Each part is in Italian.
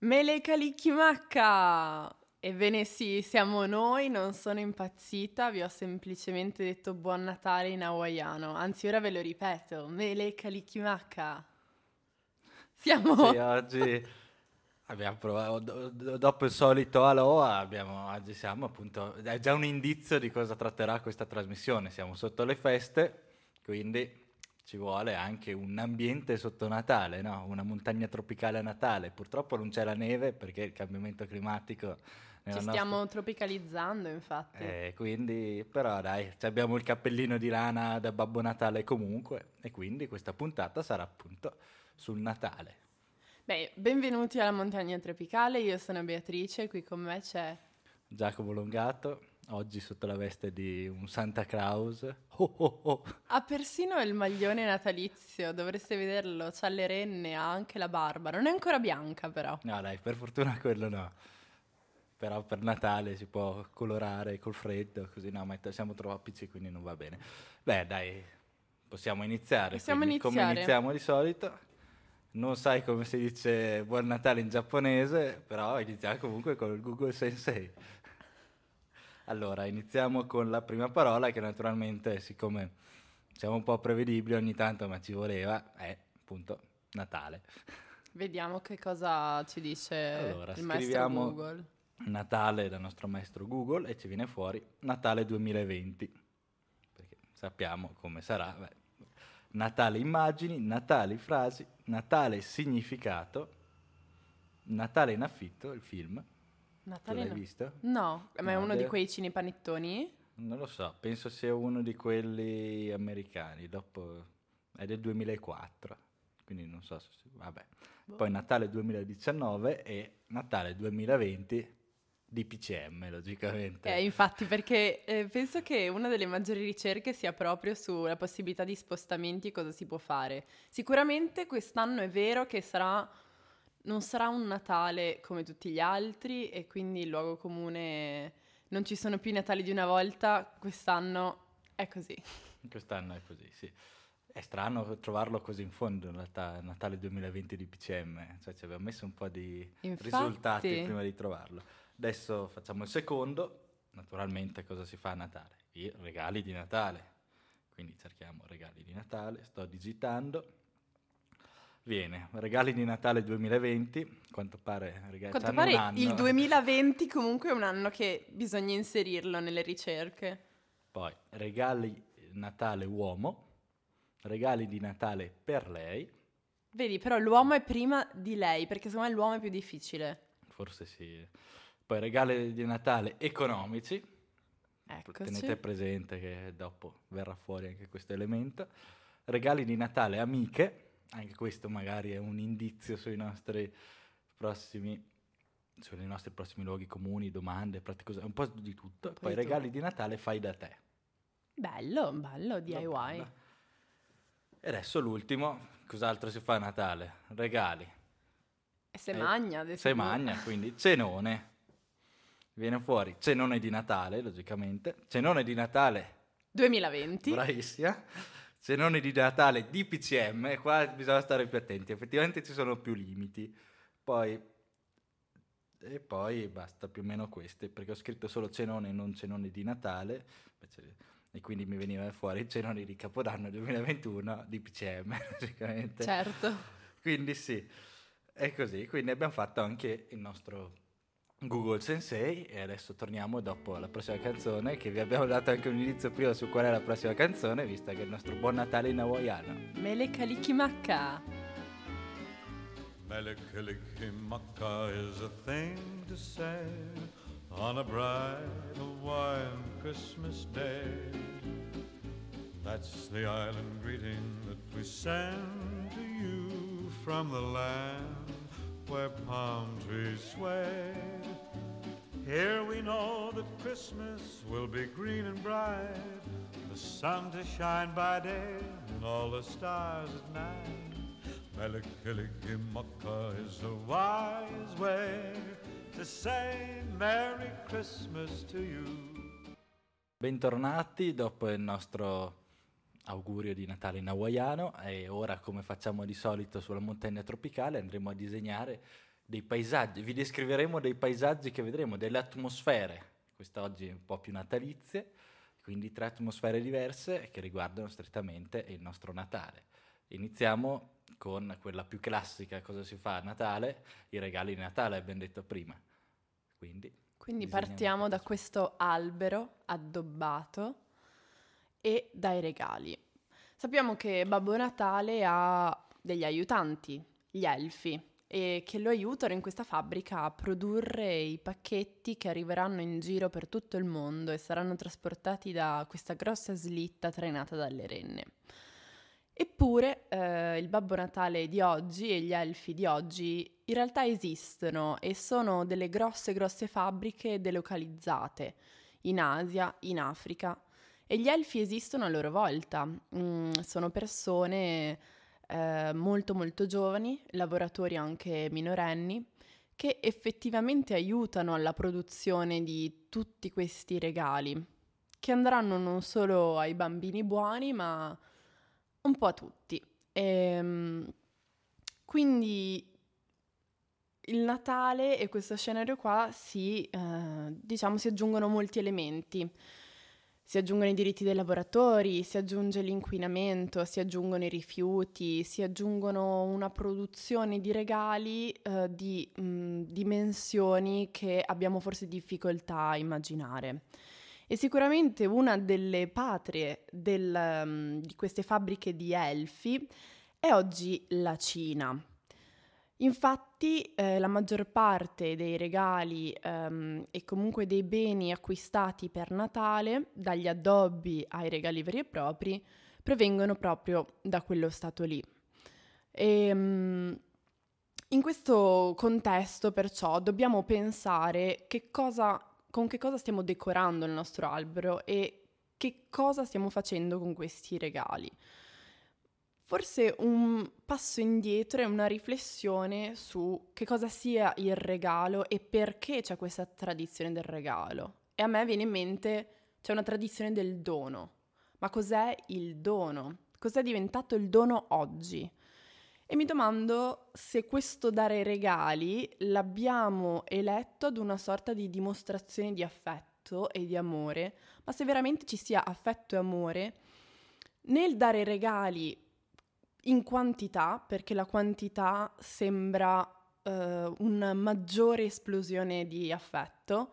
Mele Kalikimaka! Ebbene sì, siamo noi, non sono impazzita, vi ho semplicemente detto buon Natale in hawaiano, anzi ora ve lo ripeto, Mele Kalikimaka! Siamo... Sì, oggi abbiamo provato, do- dopo il solito aloha, abbiamo, oggi siamo appunto, è già un indizio di cosa tratterà questa trasmissione, siamo sotto le feste, quindi ci vuole anche un ambiente sotto Natale, no? una montagna tropicale a Natale. Purtroppo non c'è la neve perché il cambiamento climatico... Ci stiamo nostra... tropicalizzando, infatti. Eh, quindi, però dai, abbiamo il cappellino di lana da Babbo Natale comunque e quindi questa puntata sarà appunto sul Natale. Beh, benvenuti alla montagna tropicale, io sono Beatrice, qui con me c'è... Giacomo Longato oggi sotto la veste di un Santa Claus. Oh, oh, oh. Ha persino il maglione natalizio, dovreste vederlo, c'ha le renne, ha anche la barba, non è ancora bianca però. No dai, per fortuna quello no. Però per Natale si può colorare col freddo, così no, ma siamo troppo piccoli quindi non va bene. Beh dai, possiamo iniziare. Possiamo iniziare. Come iniziamo di solito. Non sai come si dice buon Natale in giapponese, però iniziamo comunque con il Google Sensei. Allora, iniziamo con la prima parola che naturalmente, siccome siamo un po' prevedibili ogni tanto, ma ci voleva, è appunto Natale. Vediamo che cosa ci dice allora, il maestro Google. Natale dal nostro maestro Google e ci viene fuori Natale 2020, perché sappiamo come sarà. Beh, Natale immagini, Natale frasi, Natale significato, Natale in affitto, il film, Natale l'hai no. visto? No, ma è uno di quei cinepanettoni? Non lo so, penso sia uno di quelli americani, dopo è del 2004, quindi non so se... vabbè. Boh. Poi Natale 2019 e Natale 2020 di PCM, logicamente. Eh, infatti, perché eh, penso che una delle maggiori ricerche sia proprio sulla possibilità di spostamenti e cosa si può fare. Sicuramente quest'anno è vero che sarà non sarà un Natale come tutti gli altri e quindi il luogo comune non ci sono più i Natali di una volta, quest'anno è così. Quest'anno è così, sì. È strano trovarlo così in fondo, in realtà, Natale 2020 di PCM, cioè ci abbiamo messo un po' di Infatti. risultati prima di trovarlo. Adesso facciamo il secondo, naturalmente cosa si fa a Natale? I regali di Natale, quindi cerchiamo regali di Natale, sto digitando Viene, regali di Natale 2020, quanto pare, regali, quanto pare il 2020 comunque è un anno che bisogna inserirlo nelle ricerche. Poi, regali Natale uomo, regali di Natale per lei. Vedi, però l'uomo è prima di lei, perché secondo me l'uomo è più difficile. Forse sì. Poi regali di Natale economici. Eccoci. Tenete presente che dopo verrà fuori anche questo elemento. Regali di Natale amiche anche questo magari è un indizio sui nostri prossimi, sui nostri prossimi luoghi comuni, domande, pratiche, un po' di tutto. Poi, Poi regali di Natale fai da te. Bello, bello, DIY. E adesso l'ultimo, cos'altro si fa a Natale? Regali. E se eh, magna, Se magna, quindi cenone. Viene fuori cenone di Natale, logicamente. Cenone di Natale 2020. Bravissima cenone di Natale di PCM, qua bisogna stare più attenti, effettivamente ci sono più limiti. Poi, e poi basta più o meno queste, perché ho scritto solo cenone e non cenone di Natale, e quindi mi veniva fuori cenone di Capodanno 2021 di PCM, logicamente. Certo. Quindi sì, è così, quindi abbiamo fatto anche il nostro Google Sensei e adesso torniamo dopo la prossima canzone che vi abbiamo dato anche un inizio prima su qual è la prossima canzone vista che è il nostro buon Natale in hawaiano Mele Kalikimaka Mele Kalikimaka is a thing to say on a bright Hawaiian Christmas day. That's the island greeting that we send to you from the land where palm trees sway. Here we know that Christmas will be green and bright, the sun to shine by day and all the stars at night. Melikilikimaka is a wise way to say Merry Christmas to you. Bentornati dopo il nostro augurio di Natale in hawaiano e ora come facciamo di solito sulla montagna tropicale andremo a disegnare dei paesaggi, vi descriveremo dei paesaggi che vedremo, delle atmosfere, quest'oggi un po' più natalizie, quindi tre atmosfere diverse che riguardano strettamente il nostro Natale. Iniziamo con quella più classica, cosa si fa a Natale? I regali di Natale, abbiamo detto prima. Quindi, Quindi partiamo da questo albero addobbato e dai regali. Sappiamo che Babbo Natale ha degli aiutanti, gli elfi, e che lo aiutano in questa fabbrica a produrre i pacchetti che arriveranno in giro per tutto il mondo e saranno trasportati da questa grossa slitta trainata dalle renne. Eppure eh, il Babbo Natale di oggi e gli elfi di oggi in realtà esistono e sono delle grosse grosse fabbriche delocalizzate in Asia, in Africa e gli elfi esistono a loro volta, mm, sono persone eh, molto molto giovani, lavoratori anche minorenni, che effettivamente aiutano alla produzione di tutti questi regali, che andranno non solo ai bambini buoni, ma un po' a tutti. E, ehm, quindi il Natale e questo scenario qua si, eh, diciamo, si aggiungono molti elementi. Si aggiungono i diritti dei lavoratori, si aggiunge l'inquinamento, si aggiungono i rifiuti, si aggiungono una produzione di regali eh, di mh, dimensioni che abbiamo forse difficoltà a immaginare. E sicuramente una delle patrie del, um, di queste fabbriche di elfi è oggi la Cina. Infatti eh, la maggior parte dei regali um, e comunque dei beni acquistati per Natale, dagli addobbi ai regali veri e propri, provengono proprio da quello stato lì. E, um, in questo contesto perciò dobbiamo pensare che cosa con che cosa stiamo decorando il nostro albero e che cosa stiamo facendo con questi regali. Forse un passo indietro è una riflessione su che cosa sia il regalo e perché c'è questa tradizione del regalo. E a me viene in mente c'è una tradizione del dono. Ma cos'è il dono? Cos'è diventato il dono oggi? E mi domando se questo dare regali l'abbiamo eletto ad una sorta di dimostrazione di affetto e di amore, ma se veramente ci sia affetto e amore nel dare regali in quantità, perché la quantità sembra uh, una maggiore esplosione di affetto,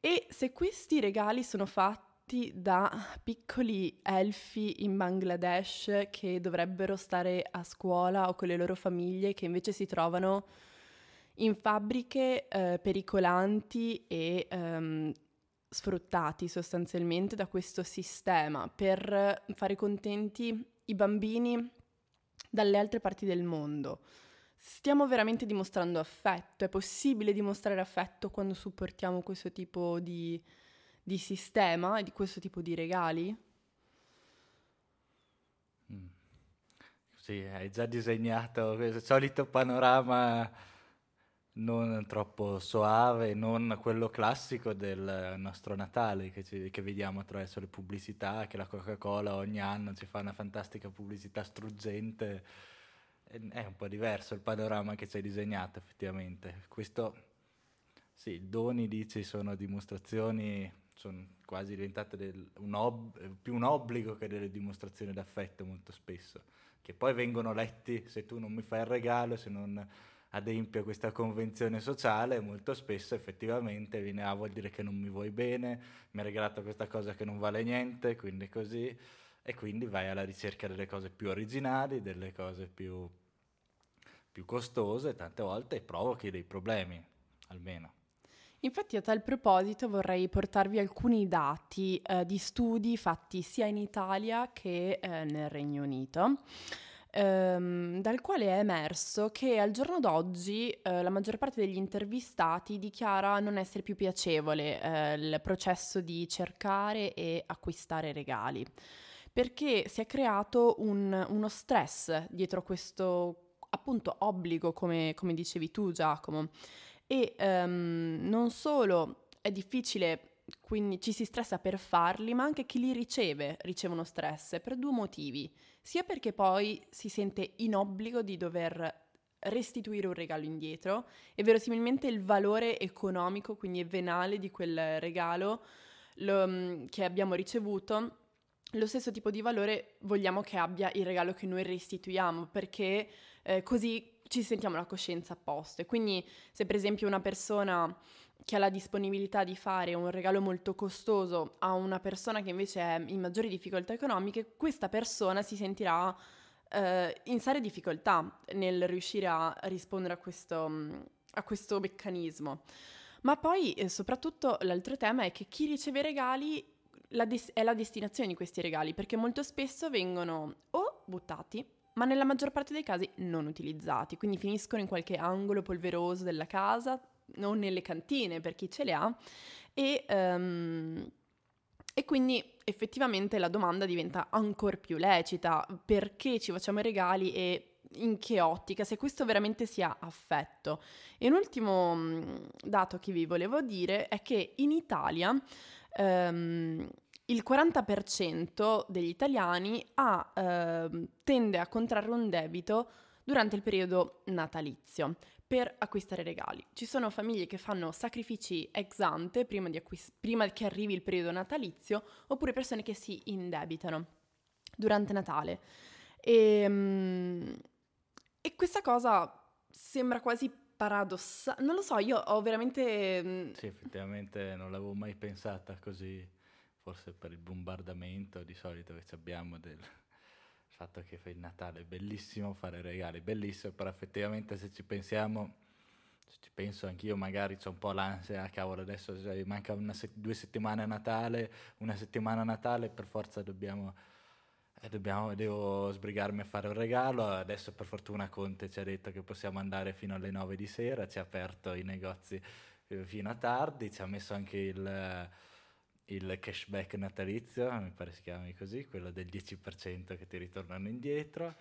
e se questi regali sono fatti fatti da piccoli elfi in Bangladesh che dovrebbero stare a scuola o con le loro famiglie che invece si trovano in fabbriche eh, pericolanti e ehm, sfruttati sostanzialmente da questo sistema. Per fare contenti i bambini dalle altre parti del mondo. Stiamo veramente dimostrando affetto, è possibile dimostrare affetto quando supportiamo questo tipo di di sistema e di questo tipo di regali? Mm. Sì, hai già disegnato questo solito panorama non troppo soave, non quello classico del nostro Natale che, ci, che, vediamo attraverso le pubblicità, che la Coca-Cola ogni anno ci fa una fantastica pubblicità struggente. È un po' diverso il panorama che ci hai disegnato effettivamente. Questo, sì, doni dici sono dimostrazioni sono quasi diventate del, un ob- più un obbligo che delle dimostrazioni d'affetto molto spesso, che poi vengono letti se tu non mi fai il regalo, se non adempio a questa convenzione sociale, molto spesso effettivamente viene a vuol dire che non mi vuoi bene, mi hai regalato questa cosa che non vale niente, quindi così, e quindi vai alla ricerca delle cose più originali, delle cose più, più costose, tante volte provochi dei problemi, almeno. Infatti a tal proposito vorrei portarvi alcuni dati eh, di studi fatti sia in Italia che eh, nel Regno Unito. Ehm, dal quale è emerso che al giorno d'oggi eh, la maggior parte degli intervistati dichiara non essere più piacevole eh, il processo di cercare e acquistare regali, perché si è creato un, uno stress dietro questo appunto obbligo, come, come dicevi tu Giacomo. E um, non solo è difficile, quindi ci si stressa per farli, ma anche chi li riceve riceve uno stress per due motivi, sia perché poi si sente in obbligo di dover restituire un regalo indietro e verosimilmente il valore economico, quindi venale di quel regalo lo, mm, che abbiamo ricevuto, lo stesso tipo di valore vogliamo che abbia il regalo che noi restituiamo, perché eh, così ci sentiamo la coscienza a posto. E quindi se per esempio una persona che ha la disponibilità di fare un regalo molto costoso a una persona che invece è in maggiori difficoltà economiche, questa persona si sentirà eh, in serie difficoltà nel riuscire a rispondere a questo, a questo meccanismo. Ma poi, eh, soprattutto, l'altro tema è che chi riceve regali la des- è la destinazione di questi regali, perché molto spesso vengono o buttati, ma nella maggior parte dei casi non utilizzati, quindi finiscono in qualche angolo polveroso della casa o nelle cantine per chi ce le ha e, um, e quindi effettivamente la domanda diventa ancora più lecita, perché ci facciamo i regali e in che ottica, se questo veramente sia affetto. E un ultimo mm, dato che vi volevo dire è che in Italia um, il 40% degli italiani ha, uh, tende a contrarre un debito durante il periodo natalizio per acquistare regali. Ci sono famiglie che fanno sacrifici ex ante prima, acquist- prima che arrivi il periodo natalizio, oppure persone che si indebitano durante Natale. E, um, e questa cosa sembra quasi paradossale. Non lo so, io ho veramente... Mm, sì, effettivamente non l'avevo mai pensata così, forse per il bombardamento di solito che abbiamo del fatto che il Natale è bellissimo, fare regali bellissimo, però effettivamente se ci pensiamo, se ci penso anch'io magari c'è un po' l'ansia, ah, cavolo adesso manca se- due settimane a Natale, una settimana a Natale, per forza dobbiamo eh, dobbiamo, devo sbrigarmi a fare un regalo. Adesso per fortuna Conte ci ha detto che possiamo andare fino alle 9 di sera, ci ha aperto i negozi eh, fino a tardi, ci ha messo anche il, il cashback natalizio, mi pare si chiami così, quello del 10% che ti ritornano indietro.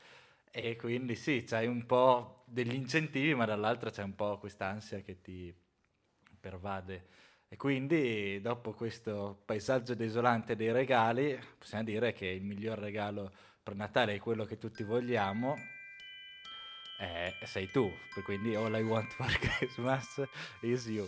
E quindi sì, c'hai un po' degli incentivi, ma dall'altra c'è un po' quest'ansia che ti pervade e quindi dopo questo paesaggio desolante dei regali, possiamo dire che il miglior regalo per Natale è quello che tutti vogliamo, eh, sei tu, quindi all I want for Christmas is you.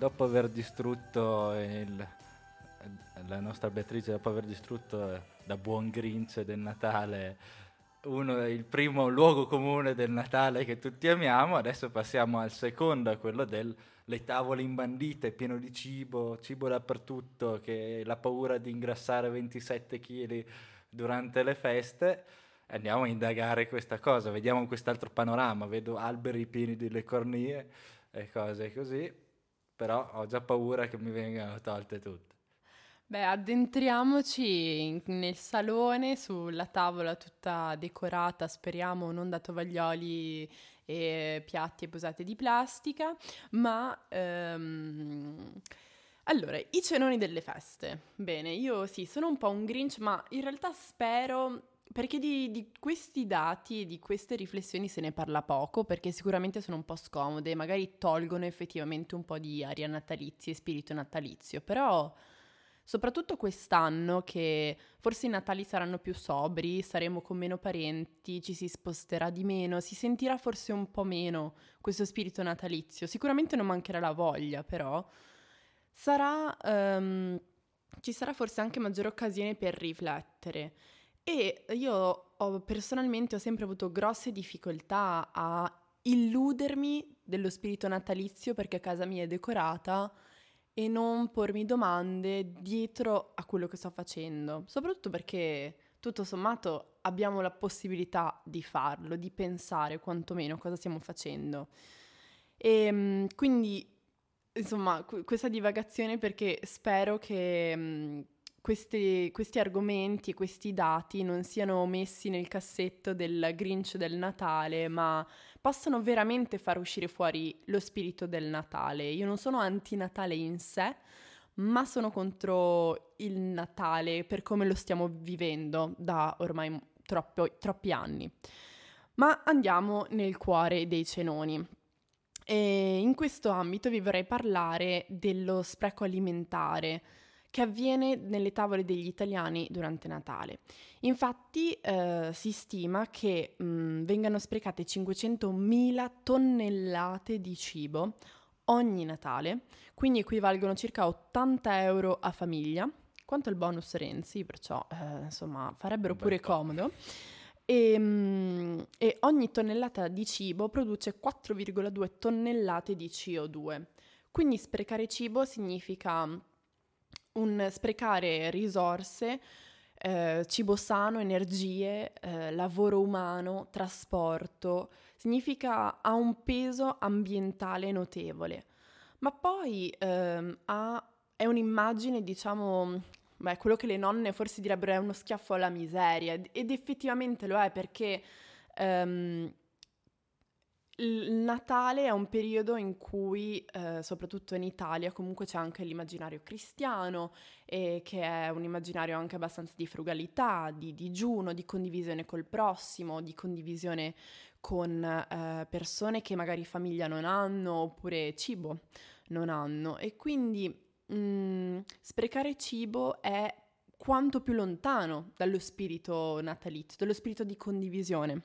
Dopo aver distrutto il, la nostra Beatrice, dopo aver distrutto da buon Grinch del Natale uno, il primo luogo comune del Natale che tutti amiamo, adesso passiamo al secondo, quello delle tavole imbandite, pieno di cibo, cibo dappertutto, che la paura di ingrassare 27 kg durante le feste. Andiamo a indagare questa cosa, vediamo quest'altro panorama, vedo alberi pieni di cornie e cose così però ho già paura che mi vengano tolte tutte. Beh, addentriamoci in, nel salone, sulla tavola tutta decorata, speriamo non da tovaglioli e piatti e posate di plastica, ma... Um, allora, i cenoni delle feste. Bene, io sì, sono un po' un Grinch, ma in realtà spero perché di, di, questi dati e di queste riflessioni se ne parla poco, perché sicuramente sono un po' scomode, magari tolgono effettivamente un po' di aria natalizia e spirito natalizio, però soprattutto quest'anno che forse i Natali saranno più sobri, saremo con meno parenti, ci si sposterà di meno, si sentirà forse un po' meno questo spirito natalizio. Sicuramente non mancherà la voglia, però sarà, um, ci sarà forse anche maggiore occasione per riflettere E io ho, personalmente ho sempre avuto grosse difficoltà a illudermi dello spirito natalizio perché casa mia è decorata e non pormi domande dietro a quello che sto facendo, soprattutto perché tutto sommato abbiamo la possibilità di farlo, di pensare quantomeno cosa stiamo facendo. E ehm, quindi, insomma, questa divagazione perché spero che questi, questi, argomenti questi dati non siano messi nel cassetto del Grinch del Natale, ma possano veramente far uscire fuori lo spirito del Natale. Io non sono anti-Natale in sé, ma sono contro il Natale per come lo stiamo vivendo da ormai troppo, troppi anni. Ma andiamo nel cuore dei cenoni. E in questo ambito vi vorrei parlare dello spreco alimentare che avviene nelle tavole degli italiani durante Natale. Infatti eh, si stima che mh, vengano sprecate 500.000 tonnellate di cibo ogni Natale, quindi equivalgono circa 80 euro a famiglia, quanto il bonus Renzi, perciò eh, insomma farebbero pure comodo. E, mh, e, ogni tonnellata di cibo produce 4,2 tonnellate di CO2. Quindi sprecare cibo significa un sprecare risorse, eh, cibo sano, energie, eh, lavoro umano, trasporto, significa ha un peso ambientale notevole. Ma poi ehm, ha, è un'immagine, diciamo, beh, quello che le nonne forse direbbero è uno schiaffo alla miseria, ed effettivamente lo è perché ehm, il Natale è un periodo in cui, eh, soprattutto in Italia, comunque c'è anche l'immaginario cristiano, e che è un immaginario anche abbastanza di frugalità, di digiuno, di condivisione col prossimo, di condivisione con eh, persone che magari famiglia non hanno oppure cibo non hanno. E quindi mh, mm, sprecare cibo è quanto più lontano dallo spirito natalizio, dallo spirito di condivisione.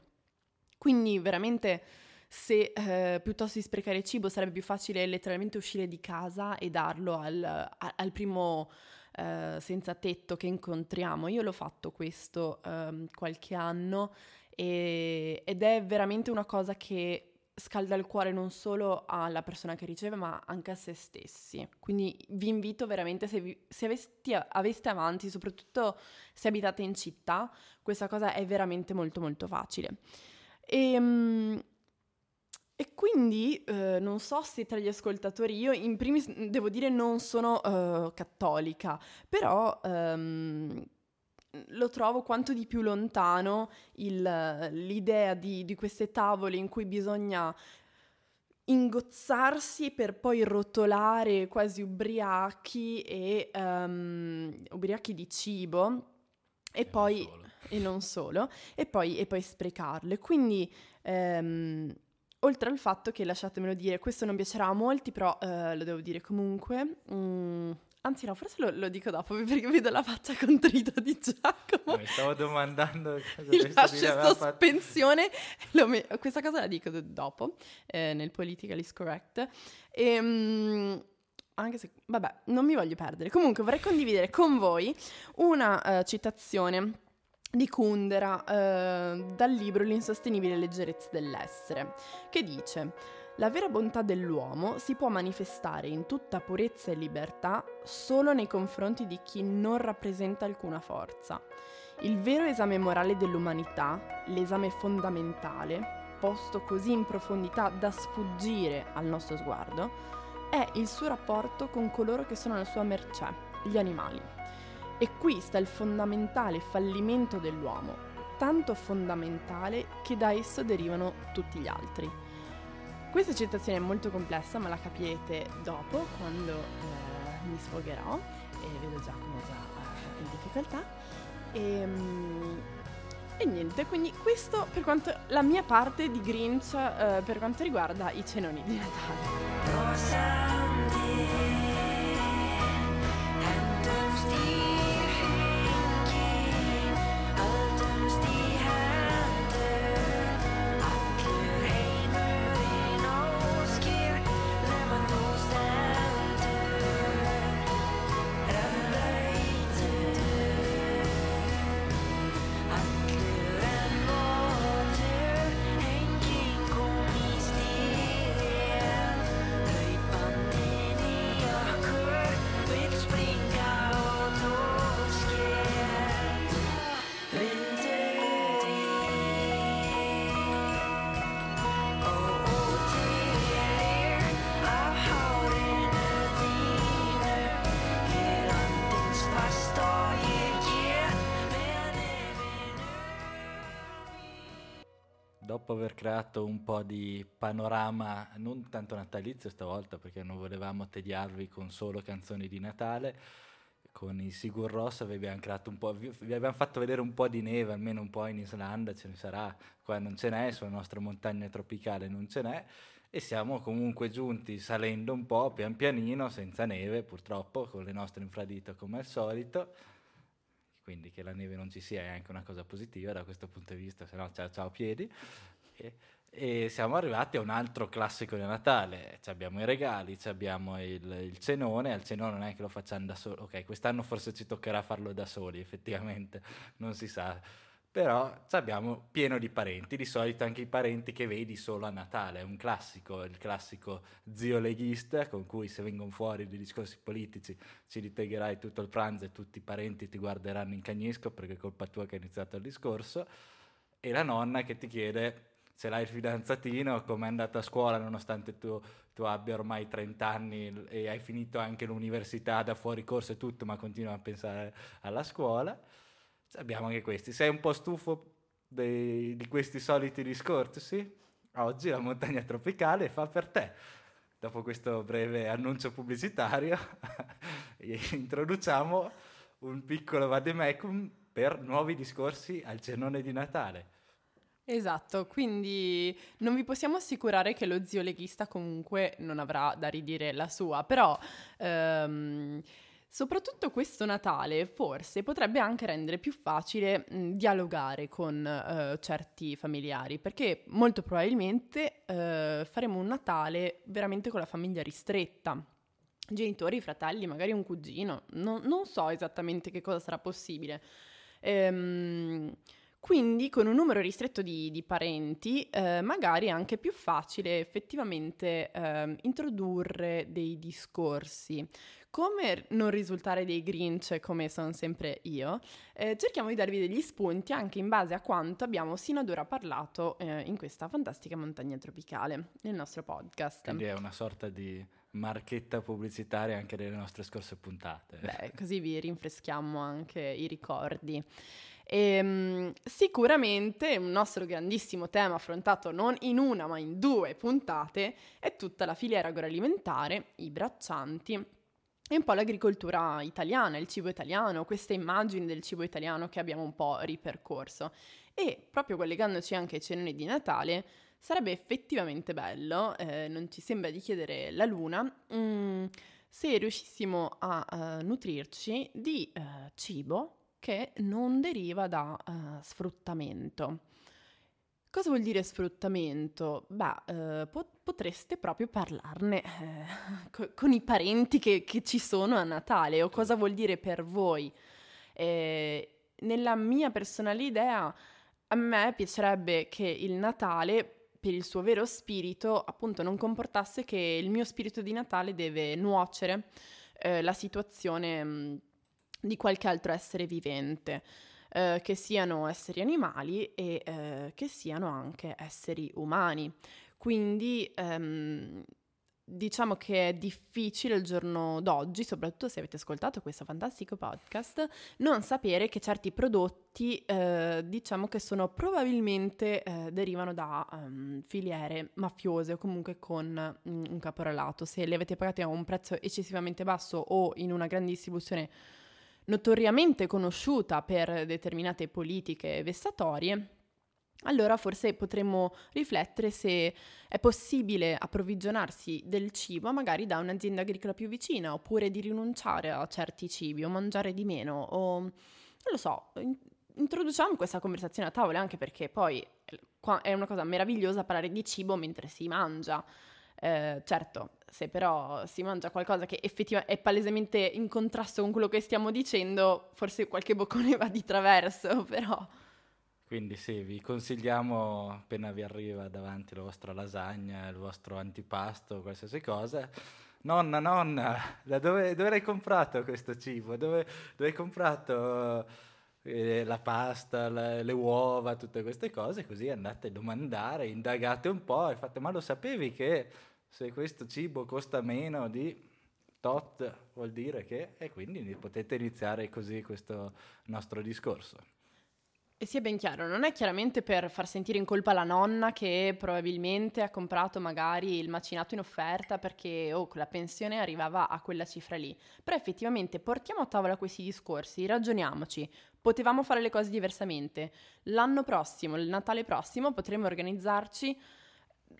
Quindi veramente se eh, piuttosto di sprecare cibo sarebbe più facile letteralmente uscire di casa e darlo al, al primo eh, senza tetto che incontriamo. Io l'ho fatto questo eh, qualche anno e, ed è veramente una cosa che scalda il cuore non solo alla persona che riceve ma anche a se stessi. Quindi vi invito veramente se, vi, se avesti, aveste avanti, soprattutto se abitate in città, questa cosa è veramente molto molto facile. E, ehm, e quindi eh, non so se tra gli ascoltatori, io in primis devo dire non sono uh, cattolica, però um, lo trovo quanto di più lontano il, l'idea di, di queste tavole in cui bisogna ingozzarsi per poi rotolare quasi ubriachi e um, ubriachi di cibo e, e poi non e non solo e poi, e poi sprecarle. Quindi um, Oltre al fatto che, lasciatemelo dire, questo non piacerà a molti, però eh, lo devo dire comunque. Mm, anzi, no, forse lo, lo, dico dopo perché vedo la faccia contrita di Giacomo. Mi stavo domandando cosa lascio sospensione. Me- questa cosa la dico dopo, eh, nel politically correct. E, ehm, anche se, vabbè, non mi voglio perdere. Comunque vorrei condividere con voi una uh, citazione di Kundera eh, dal libro L'insostenibile leggerezza dell'essere, che dice la vera bontà dell'uomo si può manifestare in tutta purezza e libertà solo nei confronti di chi non rappresenta alcuna forza. Il vero esame morale dell'umanità, l'esame fondamentale, posto così in profondità da sfuggire al nostro sguardo, è il suo rapporto con coloro che sono alla sua mercé, gli animali. E qui sta il fondamentale fallimento dell'uomo, tanto fondamentale che da esso derivano tutti gli altri. Questa citazione è molto complessa, ma la capirete dopo, quando eh, mi sfogherò, e vedo Giacomo già eh, in difficoltà. E, ehm, e, niente, quindi questo per quanto la mia parte di Grinch eh, per quanto riguarda i cenoni di Natale. Creato un po' di panorama non tanto natalizio stavolta perché non volevamo tediarvi con solo canzoni di Natale. Con i Sigur Ross vi abbiamo vi abbiamo fatto vedere un po' di neve, almeno un po' in Islanda ce ne sarà, qua non ce n'è, sulla nostra montagna tropicale non ce n'è e siamo comunque giunti salendo un po' pian pianino, senza neve purtroppo, con le nostre infradito come al solito quindi che la neve non ci sia è anche una cosa positiva da questo punto di vista, se no ciao, ciao piedi. E, siamo arrivati a un altro classico di Natale, ci abbiamo i regali, abbiamo il, il, cenone, al cenone non è che lo facciamo da soli, ok, quest'anno forse ci toccherà farlo da soli, effettivamente, non si sa. Però abbiamo pieno di parenti, di solito anche i parenti che vedi solo a Natale, è un classico, il classico zio leghista con cui se vengono fuori dei discorsi politici ci litigherai tutto il pranzo e tutti i parenti ti guarderanno in cagnisco perché è colpa tua che è iniziato il discorso, e la nonna che ti chiede se l'hai il fidanzatino, come è andata a scuola nonostante tu, tu, abbia ormai 30 anni e hai finito anche l'università da fuori corso e tutto, ma continua a pensare alla scuola abbiamo anche questi. Sei un po' stufo dei, di questi soliti discorsi? Oggi la montagna tropicale fa per te. Dopo questo breve annuncio pubblicitario, introduciamo un piccolo vademecum per nuovi discorsi al cenone di Natale. Esatto, quindi non vi possiamo assicurare che lo zio leghista comunque non avrà da ridire la sua, però ehm, Soprattutto questo Natale forse potrebbe anche rendere più facile mh, dialogare con uh, certi familiari, perché molto probabilmente uh, faremo un Natale veramente con la famiglia ristretta. Genitori, fratelli, magari un cugino, no, non so esattamente che cosa sarà possibile. Ehm, quindi con un numero ristretto di, di parenti eh, magari è anche più facile effettivamente eh, introdurre dei discorsi. Come non risultare dei Grinch come sono sempre io, eh, cerchiamo di darvi degli spunti anche in base a quanto abbiamo sino ad ora parlato eh, in questa fantastica montagna tropicale, nel nostro podcast. Quindi è una sorta di marchetta pubblicitaria anche delle nostre scorse puntate. Beh, così vi rinfreschiamo anche i ricordi. E, um, sicuramente un nostro grandissimo tema affrontato non in una ma in due puntate è tutta la filiera agroalimentare, i braccianti e un po' l'agricoltura italiana, il cibo italiano, queste immagini del cibo italiano che abbiamo un po' ripercorso. E proprio collegandoci anche ai cenoni di Natale, sarebbe effettivamente bello, eh, non ci sembra di chiedere la luna, mm, se riuscissimo a uh, nutrirci di uh, cibo che non deriva da uh, sfruttamento. Cosa vuol dire sfruttamento? Beh, eh, po- potreste proprio parlarne eh, co- con i parenti che, che, ci sono a Natale o cosa vuol dire per voi. Eh, nella mia personale idea, a me piacerebbe che il Natale, per il suo vero spirito, appunto non comportasse che il mio spirito di Natale deve nuocere eh, la situazione mm, di qualche altro essere vivente eh, che siano esseri animali e eh, che siano anche esseri umani. Quindi ehm, diciamo che è difficile il giorno d'oggi, soprattutto se avete ascoltato questo fantastico podcast, non sapere che certi prodotti eh, diciamo che sono probabilmente eh, derivano da um, filiere mafiose o comunque con um, un caporalato. Se li avete pagati a un prezzo eccessivamente basso o in una grande distribuzione notoriamente conosciuta per determinate politiche vessatorie, allora forse potremmo riflettere se è possibile approvvigionarsi del cibo magari da un'azienda agricola più vicina, oppure di rinunciare a certi cibi o mangiare di meno, o non lo so, introduciamo questa conversazione a tavola anche perché poi eh, è una cosa meravigliosa parlare di cibo mentre si mangia. Eh, certo, se però si mangia qualcosa che effettivamente è palesemente in contrasto con quello che stiamo dicendo, forse qualche boccone va di traverso, però... Quindi sì, vi consigliamo appena vi arriva davanti la vostra lasagna, il vostro antipasto, qualsiasi cosa. Nonna, nonna, da dove, dove l'hai comprato questo cibo? Dove, dove hai comprato eh, la pasta, la, le uova, tutte queste cose? Così andate a domandare, indagate un po' e fate, ma lo sapevi che se questo cibo costa meno di tot vuol dire che e quindi potete iniziare così questo nostro discorso. E sia ben chiaro, non è chiaramente per far sentire in colpa la nonna che probabilmente ha comprato magari il macinato in offerta perché oh, la pensione arrivava a quella cifra lì. Però effettivamente portiamo a tavola questi discorsi, ragioniamoci. Potevamo fare le cose diversamente. L'anno prossimo, il Natale prossimo, potremo organizzarci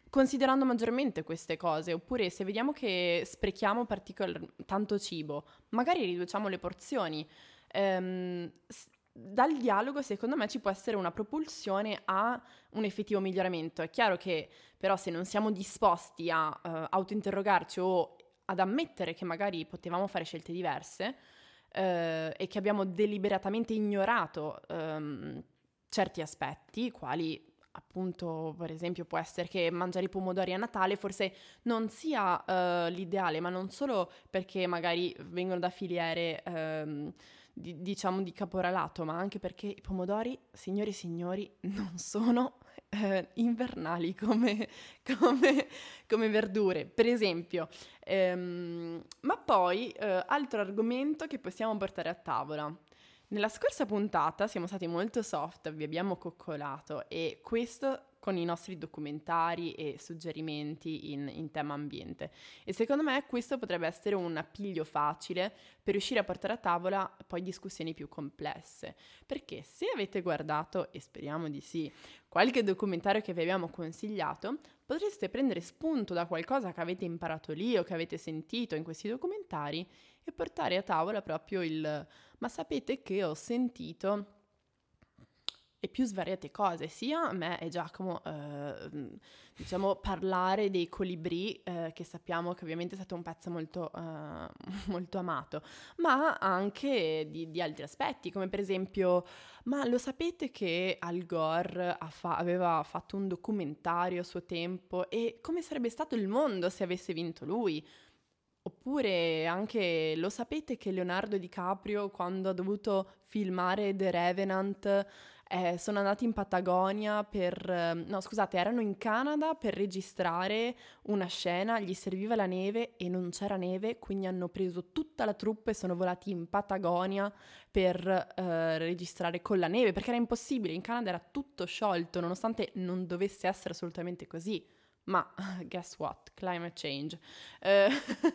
considerando maggiormente queste cose, oppure se vediamo che sprechiamo particol- tanto cibo, magari riduciamo le porzioni. Ehm, dal dialogo secondo me ci può essere una propulsione a un effettivo miglioramento. È chiaro che però se non siamo disposti a uh, autointerrogarci o ad ammettere che magari potevamo fare scelte diverse uh, e che abbiamo deliberatamente ignorato um, certi aspetti, quali appunto per esempio può essere che mangiare i pomodori a Natale forse non sia uh, l'ideale, ma non solo perché magari vengono da filiere... Um, di, diciamo di caporalato, ma anche perché i pomodori, signori e signori, non sono eh, invernali come, come, come, verdure, per esempio. Ehm, ma poi, eh, altro argomento che possiamo portare a tavola. Nella scorsa puntata siamo stati molto soft, vi abbiamo coccolato e questo con i nostri documentari e suggerimenti in, in, tema ambiente. E secondo me questo potrebbe essere un appiglio facile per riuscire a portare a tavola poi discussioni più complesse. Perché se avete guardato, e speriamo di sì, qualche documentario che vi abbiamo consigliato, potreste prendere spunto da qualcosa che avete imparato lì o che avete sentito in questi documentari e portare a tavola proprio il ma sapete che ho sentito e più svariate cose, sia a me e Giacomo, eh, diciamo, parlare dei colibri, eh, che sappiamo che ovviamente è stato un pezzo molto, eh, molto amato, ma anche di, di, altri aspetti, come per esempio, ma lo sapete che Al Gore fa- aveva fatto un documentario a suo tempo e come sarebbe stato il mondo se avesse vinto lui? Oppure anche lo sapete che Leonardo DiCaprio quando ha dovuto filmare The Revenant eh, sono andati in Patagonia per... Ehm, no, scusate, erano in Canada per registrare una scena, gli serviva la neve e non c'era neve, quindi hanno preso tutta la truppa e sono volati in Patagonia per eh, registrare con la neve, perché era impossibile, in Canada era tutto sciolto, nonostante non dovesse essere assolutamente così. Ma guess what? Climate change. Uh,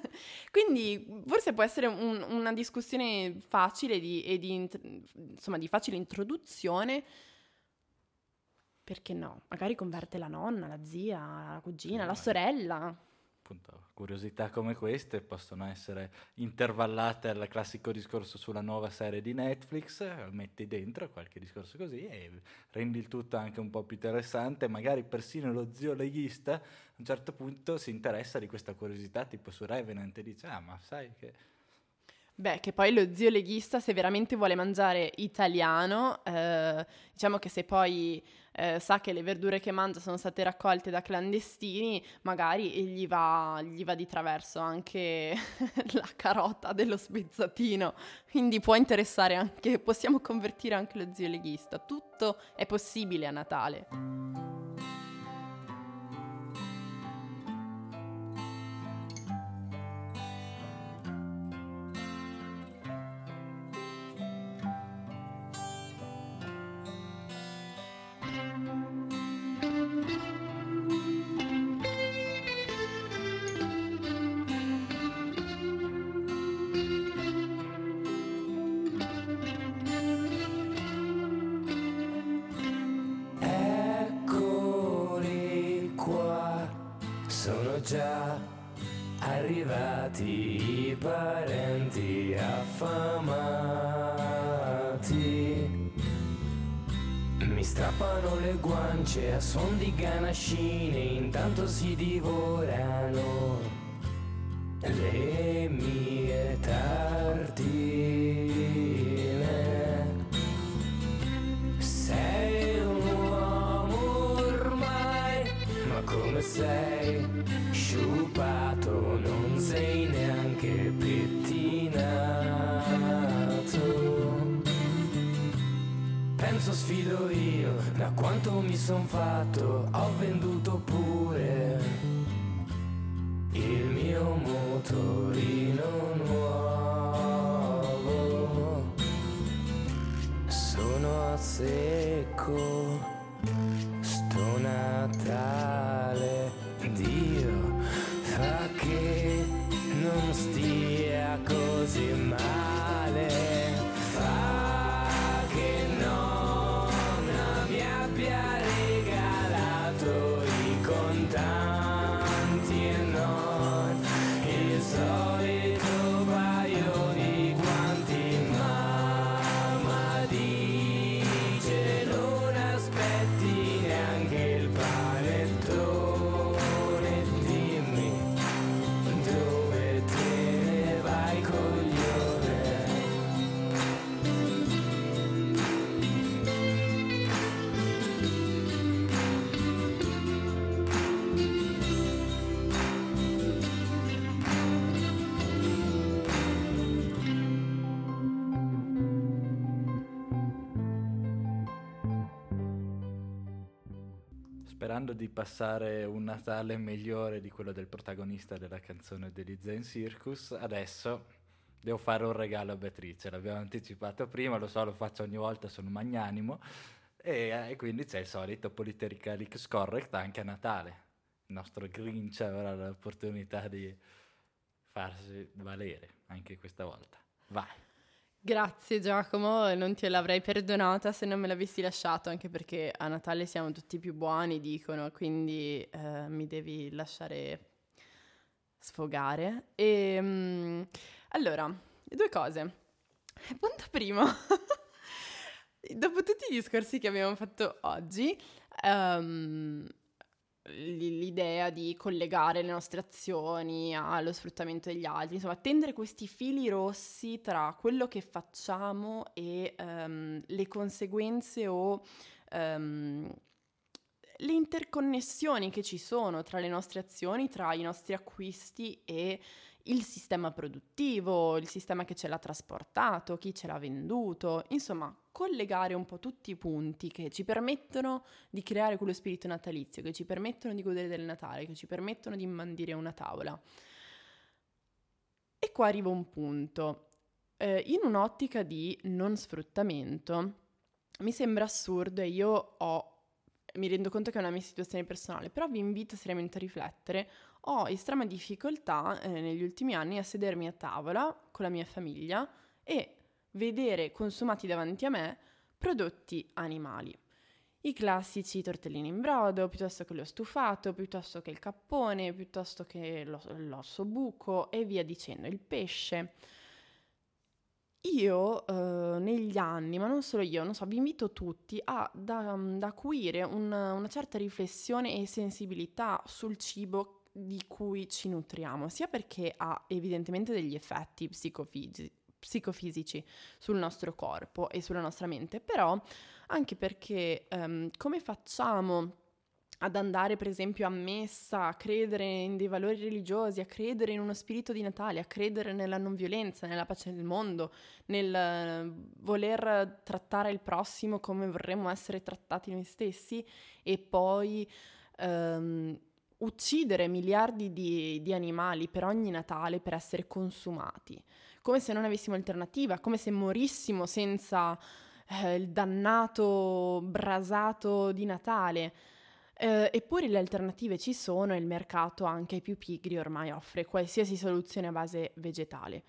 quindi forse può essere un, una discussione facile di, e di, insomma, di facile introduzione. Perché no? Magari converte la nonna, la zia, la cugina, la sorella appunto curiosità come queste possono essere intervallate al classico discorso sulla nuova serie di Netflix, metti dentro qualche discorso così e rendi il tutto anche un po' più interessante, magari persino lo zio leghista a un certo punto si interessa di questa curiosità, tipo su Revenant e dice "Ah, ma sai che Beh, che poi lo zio leghista, se veramente vuole mangiare italiano, eh, diciamo che se poi eh, sa che le verdure che mangia sono state raccolte da clandestini, magari gli va, gli va di traverso anche la carota dello spezzatino. Quindi può interessare anche, possiamo convertire anche lo zio leghista. Tutto è possibile a Natale. Arrivati i parenti affamati. Mi strappano le guance a suon di ganascine, intanto si divorano le mie tartine. Quanto mi son fatto, ho venduto pure il mio motorino nuovo. Sono a sé. Sperando di passare un Natale migliore di quello del protagonista della canzone degli Zen Circus, adesso devo fare un regalo a Beatrice. L'abbiamo anticipato prima, lo so, lo faccio ogni volta, sono magnanimo. E, e quindi c'è il solito Politicalix Correct anche a Natale. Il nostro Grinch avrà l'opportunità di farsi valere anche questa volta. Vai. Grazie Giacomo, non te l'avrei perdonata se non me l'avessi lasciato, anche perché a Natale siamo tutti più buoni, dicono, quindi eh, mi devi lasciare sfogare. E, um, allora, due cose. Punto primo, dopo tutti i discorsi che abbiamo fatto oggi, um, l'idea di collegare le nostre azioni allo sfruttamento degli altri, insomma, tendere questi fili rossi tra quello che facciamo e um, le conseguenze o um, le interconnessioni che ci sono tra le nostre azioni, tra i nostri acquisti e il sistema produttivo, il sistema che ce l'ha trasportato, chi ce l'ha venduto, insomma, collegare un po' tutti i punti che ci permettono di creare quello spirito natalizio, che ci permettono di godere del Natale, che ci permettono di mandire una tavola. E qua arriva un punto. Eh, in un'ottica di non sfruttamento, mi sembra assurdo e io ho mi rendo conto che è una mia situazione personale, però vi invito seriamente a riflettere ho estrema difficoltà eh, negli ultimi anni a sedermi a tavola con la mia famiglia e vedere consumati davanti a me prodotti animali. I classici tortellini in brodo, piuttosto che lo stufato, piuttosto che il cappone, piuttosto che l'osso buco e via dicendo, il pesce. Io eh, negli anni, ma non solo io, non so, vi invito tutti a da, da acuire un, una certa riflessione e sensibilità sul cibo di cui ci nutriamo, sia perché ha evidentemente degli effetti psicofisici, psicofisici sul nostro corpo e sulla nostra mente, però anche perché um, come facciamo ad andare per esempio a messa, a credere in dei valori religiosi, a credere in uno spirito di Natale, a credere nella non violenza, nella pace del mondo, nel voler trattare il prossimo come vorremmo essere trattati noi stessi e poi um, uccidere miliardi di, di, animali per ogni Natale per essere consumati, come se non avessimo alternativa, come se morissimo senza eh, il dannato brasato di Natale. Eh, eppure le alternative ci sono e il mercato anche ai più pigri ormai offre qualsiasi soluzione a base vegetale.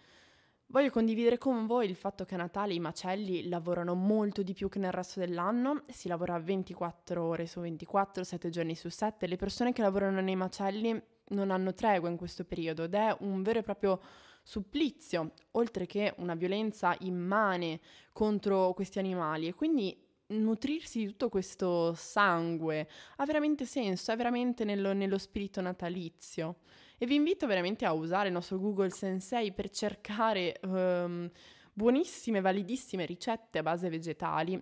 Voglio condividere con voi il fatto che a Natale i macelli lavorano molto di più che nel resto dell'anno, si lavora 24 ore su 24, 7 giorni su 7, le persone che lavorano nei macelli non hanno tregua in questo periodo ed è un vero e proprio supplizio, oltre che una violenza immane contro questi animali. E quindi nutrirsi di tutto questo sangue. Ha veramente senso, è veramente nello, nello spirito natalizio. E vi invito veramente a usare il nostro Google Sensei per cercare um, buonissime, validissime ricette a base vegetali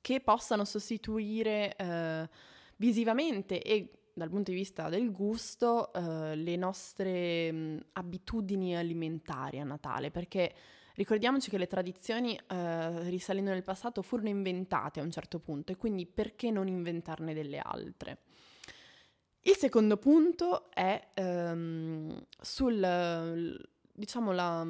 che possano sostituire uh, visivamente e dal punto di vista del gusto uh, le nostre um, abitudini alimentari a Natale, perché ricordiamoci che le tradizioni uh, risalendo nel passato furono inventate a un certo punto e quindi perché non inventarne delle altre? Il secondo punto è um, sul, diciamo, la,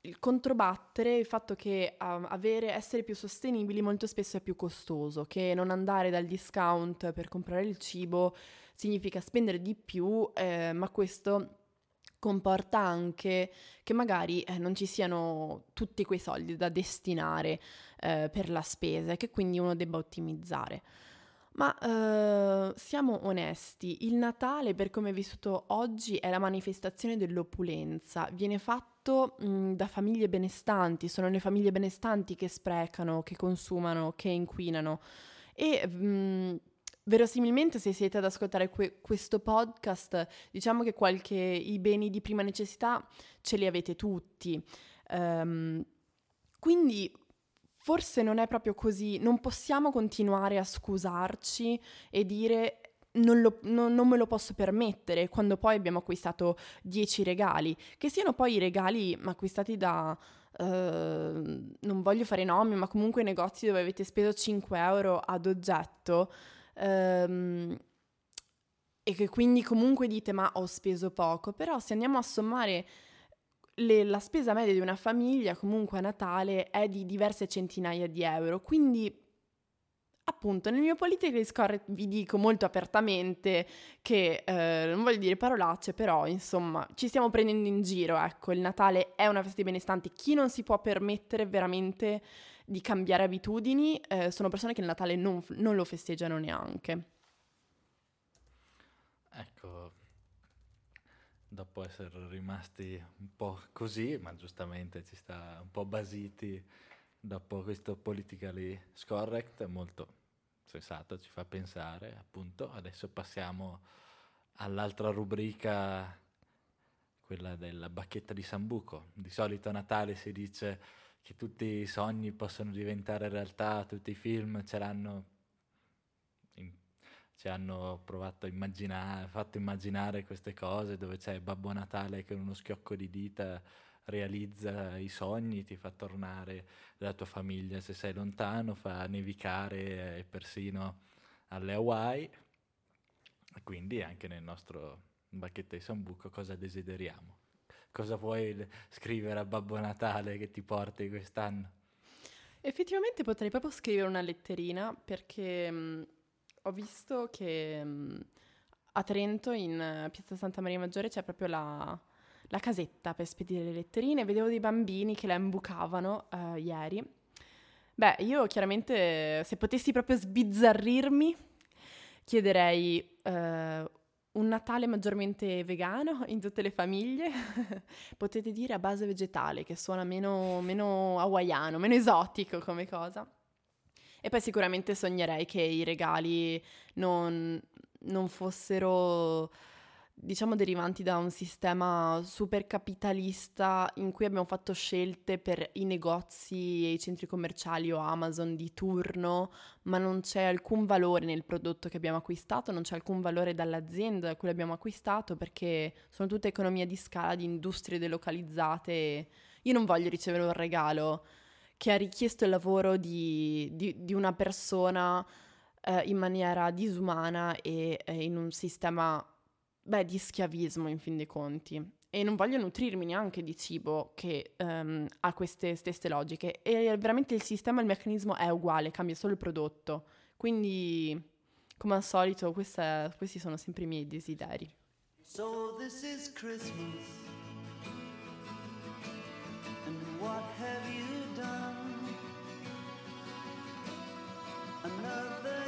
il controbattere il fatto che uh, avere, essere più sostenibili molto spesso è più costoso, che non andare dal discount per comprare il cibo significa spendere di più, eh, ma questo comporta anche che magari eh, non ci siano tutti quei soldi da destinare eh, per la spesa e che quindi uno debba ottimizzare. Ma eh, siamo onesti, il Natale per come è vissuto oggi è la manifestazione dell'opulenza, viene fatto mh, da famiglie benestanti, sono le famiglie benestanti che sprecano, che consumano, che inquinano e mh, verosimilmente se siete ad ascoltare que- questo podcast, diciamo che qualche, i beni di prima necessità ce li avete tutti. Um, quindi forse non è proprio così, non possiamo continuare a scusarci e dire non, lo, non, non, me lo posso permettere quando poi abbiamo acquistato 10 regali, che siano poi i regali acquistati da, uh, non voglio fare nomi, ma comunque negozi dove avete speso 5 euro ad oggetto. Um, e che quindi comunque dite ma ho speso poco, però se andiamo a sommare le, la spesa media di una famiglia comunque a Natale è di diverse centinaia di euro, quindi appunto nel mio politically score vi dico molto apertamente che eh, non voglio dire parolacce, però insomma ci stiamo prendendo in giro, ecco, il Natale è una festa di benestanti, chi non si può permettere veramente di cambiare abitudini eh, sono persone che il Natale non, non lo festeggiano neanche. Ecco, dopo essere rimasti un po' così, ma giustamente ci sta un po' basiti dopo questo politically scorrect, molto sensato, ci fa pensare, appunto. Adesso passiamo all'altra rubrica, quella della bacchetta di Sambuco. Di solito a Natale si dice che tutti i sogni possono diventare realtà, tutti i film ce l'hanno ci hanno provato a immaginare, fatto immaginare queste cose dove c'è Babbo Natale che con uno schiocco di dita realizza i sogni, ti fa tornare la tua famiglia se sei lontano, fa nevicare e persino alle Hawaii. Quindi anche nel nostro bacchetto di Sambuco cosa desideriamo? Cosa vuoi scrivere a Babbo Natale che ti porti quest'anno? Effettivamente potrei proprio scrivere una letterina perché mh, ho visto che mh, a Trento, in uh, Piazza Santa Maria Maggiore, c'è proprio la, la, casetta per spedire le letterine. Vedevo dei bambini che la imbucavano uh, ieri. Beh, io chiaramente, se potessi proprio sbizzarrirmi, chiederei uh, un Natale maggiormente vegano in tutte le famiglie, potete dire a base vegetale, che suona meno, meno hawaiano, meno esotico come cosa. E poi sicuramente sognerei che i regali non, non fossero diciamo derivanti da un sistema super capitalista in cui abbiamo fatto scelte per i negozi e i centri commerciali o Amazon di turno, ma non c'è alcun valore nel prodotto che abbiamo acquistato, non c'è alcun valore dall'azienda da cui l'abbiamo acquistato perché sono tutte economie di scala di industrie delocalizzate. Io non voglio ricevere un regalo che ha richiesto il lavoro di, di, di una persona eh, in maniera disumana e eh, in un sistema, beh, di schiavismo in fin dei conti. E non voglio nutrirmi neanche di cibo che um, ha queste stesse logiche. E veramente il sistema, il meccanismo è uguale, cambia solo il prodotto. Quindi, come al solito, questa, questi sono sempre i miei desideri. So this is Christmas. And what have you another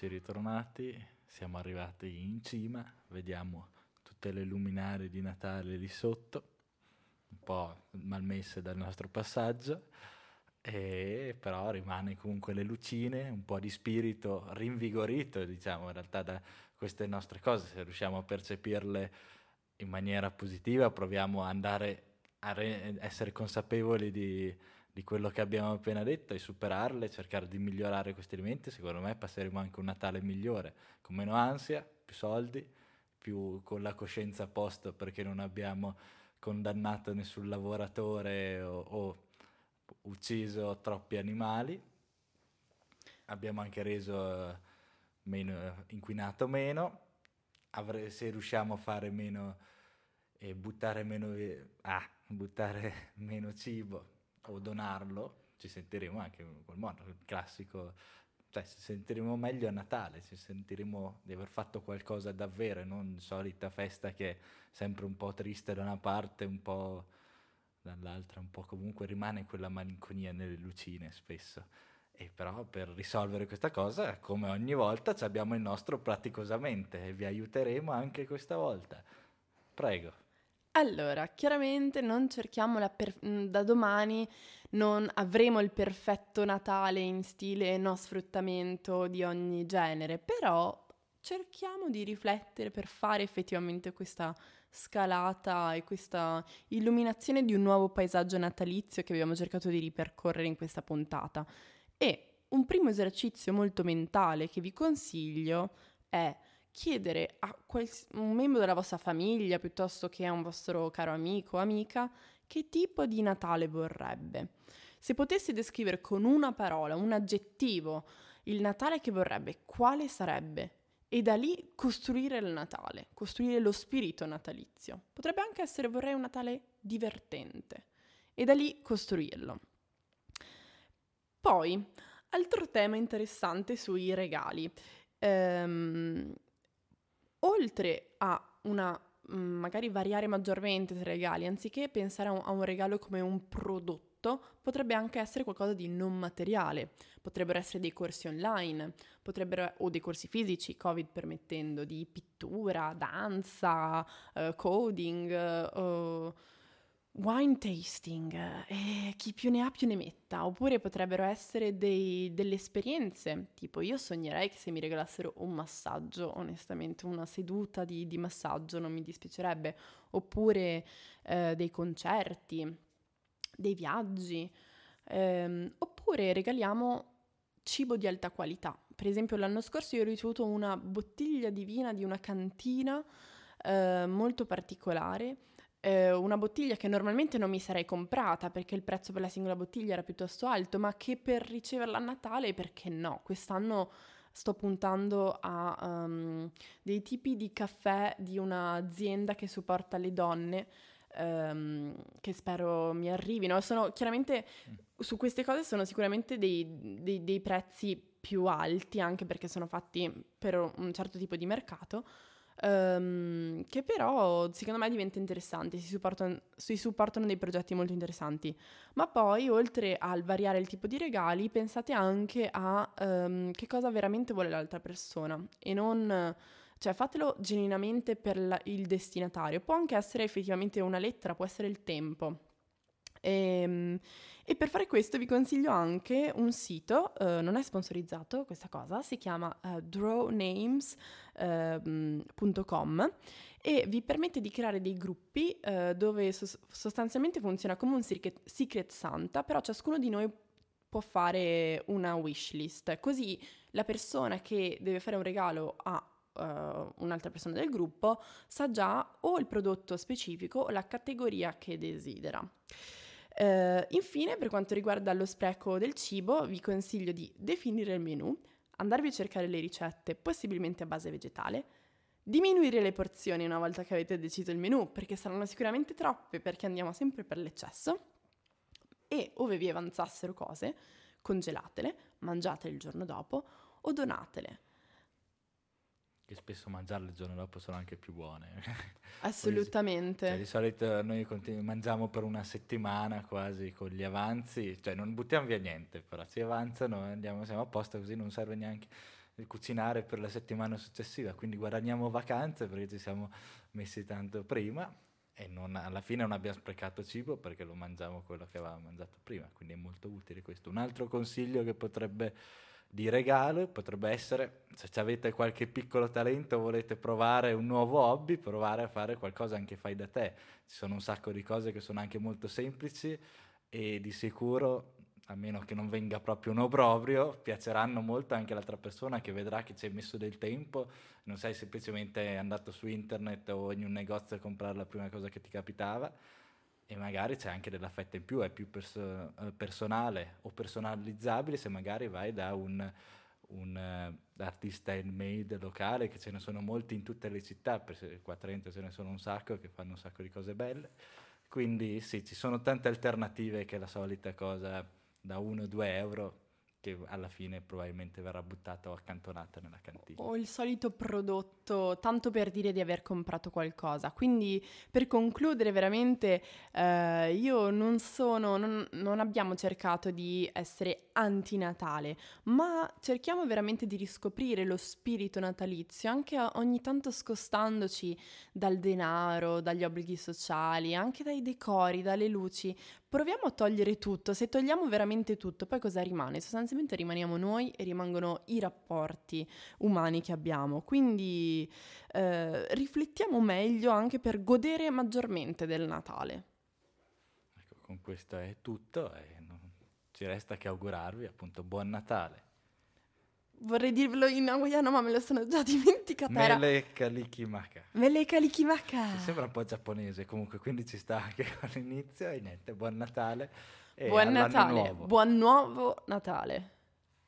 Eccoci ritornati, siamo arrivati in cima, vediamo tutte le luminarie di Natale lì sotto, un po' malmesse dal nostro passaggio, e però rimane comunque le lucine, un po' di spirito rinvigorito, diciamo, in realtà da queste nostre cose, se riusciamo a percepirle in maniera positiva, proviamo ad andare a re- essere consapevoli di, di, quello che abbiamo appena detto e superarle, cercare di migliorare questi elementi, secondo me passeremo anche un Natale migliore, con meno ansia, più soldi, più con la coscienza a posto perché non abbiamo condannato nessun lavoratore o, o ucciso troppi animali, abbiamo anche reso eh, meno, inquinato meno, Avre, se riusciamo a fare meno e buttare meno, ah, buttare meno cibo o donarlo, ci sentiremo anche in quel modo, il classico, cioè ci sentiremo meglio a Natale, ci sentiremo di aver fatto qualcosa davvero e non solita festa che è sempre un po' triste da una parte, un po' dall'altra, un po' comunque rimane quella malinconia nelle lucine spesso. E però per risolvere questa cosa, come ogni volta, abbiamo il nostro praticosamente e vi aiuteremo anche questa volta. Prego. Allora, chiaramente non cerchiamo per- mm, da domani, non avremo il perfetto Natale in stile no sfruttamento di ogni genere, però cerchiamo di riflettere per fare effettivamente questa scalata e questa illuminazione di un nuovo paesaggio natalizio che abbiamo cercato di ripercorrere in questa puntata. E un primo esercizio molto mentale che vi consiglio è chiedere a quals- un membro della vostra famiglia piuttosto che a un vostro caro amico o amica che tipo di Natale vorrebbe. Se potessi descrivere con una parola, un aggettivo, il Natale che vorrebbe, quale sarebbe? e da lì costruire il Natale, costruire lo spirito natalizio. Potrebbe anche essere vorrei un Natale divertente e da lì costruirlo. Poi, altro tema interessante sui regali. Ehm, oltre a una mm, magari variare maggiormente tra i regali, anziché pensare a un, a un regalo come un prodotto, potrebbe anche essere qualcosa di non materiale. Potrebbero essere dei corsi online, o dei corsi fisici, Covid permettendo, di pittura, danza, uh, coding, uh, wine tasting, e chi più ne ha più ne metta. Oppure potrebbero essere dei, delle esperienze, tipo io sognerei che se mi regalassero un massaggio, onestamente, una seduta di, di massaggio non mi dispiacerebbe. Oppure uh, dei concerti dei viaggi, ehm, oppure regaliamo cibo di alta qualità. Per esempio l'anno scorso io ho ricevuto una bottiglia di vino di una cantina eh, molto particolare, eh, una bottiglia che normalmente non mi sarei comprata perché il prezzo per la singola bottiglia era piuttosto alto, ma che per riceverla a Natale, perché no? Quest'anno sto puntando a um, dei tipi di caffè di un'azienda che supporta le donne um, che spero mi arrivino. Sono chiaramente mm. su queste cose sono sicuramente dei, dei, dei, prezzi più alti, anche perché sono fatti per un certo tipo di mercato. Um, che però secondo me diventa interessante, si supportano, si supportano dei progetti molto interessanti. Ma poi, oltre al variare il tipo di regali, pensate anche a um, che cosa veramente vuole l'altra persona e non cioè fatelo genuinamente per la, il destinatario. Può anche essere effettivamente una lettera, può essere il tempo. E, ehm, e, per fare questo vi consiglio anche un sito, uh, non è sponsorizzato questa cosa, si chiama uh, drawnames.com uh, e vi permette di creare dei gruppi uh, dove so- sostanzialmente funziona come un secret, secret Santa, però ciascuno di noi può fare una wish list, così la persona che deve fare un regalo a uh, un'altra persona del gruppo sa già o il prodotto specifico o la categoria che desidera. Uh, infine, per quanto riguarda lo spreco del cibo, vi consiglio di definire il menù, andarvi a cercare le ricette, possibilmente a base vegetale, diminuire le porzioni una volta che avete deciso il menù, perché saranno sicuramente troppe, perché andiamo sempre per l'eccesso, e ove vi avanzassero cose, congelatele, mangiatele il giorno dopo o donatele che spesso mangiarle il giorno dopo sono anche più buone. Assolutamente. cioè, di solito noi continu- mangiamo per una settimana quasi con gli avanzi, cioè non buttiamo via niente, però si avanzano e andiamo, siamo a posto così non serve neanche cucinare per la settimana successiva, quindi guadagniamo vacanze perché ci siamo messi tanto prima e non, alla fine non abbiamo sprecato cibo perché lo mangiamo quello che avevamo mangiato prima, quindi è molto utile questo. Un altro consiglio che potrebbe di regalo potrebbe essere se avete qualche piccolo talento volete provare un nuovo hobby, provare a fare qualcosa anche fai da te. Ci sono un sacco di cose che sono anche molto semplici e di sicuro a meno che non venga proprio un obbrobrio, piaceranno molto anche all'altra persona che vedrà che ci hai messo del tempo, non sei semplicemente andato su internet o in un negozio a comprare la prima cosa che ti capitava e magari c'è anche dell'affetto in più, è più perso- eh, personale o personalizzabile se magari vai da un, un uh, artista handmade locale, che ce ne sono molti in tutte le città, per qua a Trento ce ne sono un sacco che fanno un sacco di cose belle. Quindi sì, ci sono tante alternative che la solita cosa da 1-2 euro che alla fine probabilmente verrà buttata o accantonata nella cantina. O il solito prodotto, tanto per dire di aver comprato qualcosa. Quindi per concludere veramente eh, io non sono, non, non abbiamo cercato di essere anti-Natale, ma cerchiamo veramente di riscoprire lo spirito natalizio, anche ogni tanto scostandoci dal denaro, dagli obblighi sociali, anche dai decori, dalle luci, proviamo a togliere tutto, se togliamo veramente tutto, poi cosa rimane? Sostanzialmente rimaniamo noi e rimangono i rapporti umani che abbiamo. Quindi eh, riflettiamo meglio anche per godere maggiormente del Natale. Ecco, con questo è tutto e non ci resta che augurarvi appunto buon Natale. Vorrei dirvelo in hawaiano, ma me lo sono già dimenticata. Mele kalikimaka. Mele kalikimaka. Mi sembra un po' giapponese comunque, quindi ci sta anche con l'inizio. E niente, buon Natale. buon Natale. Buon nuovo Natale.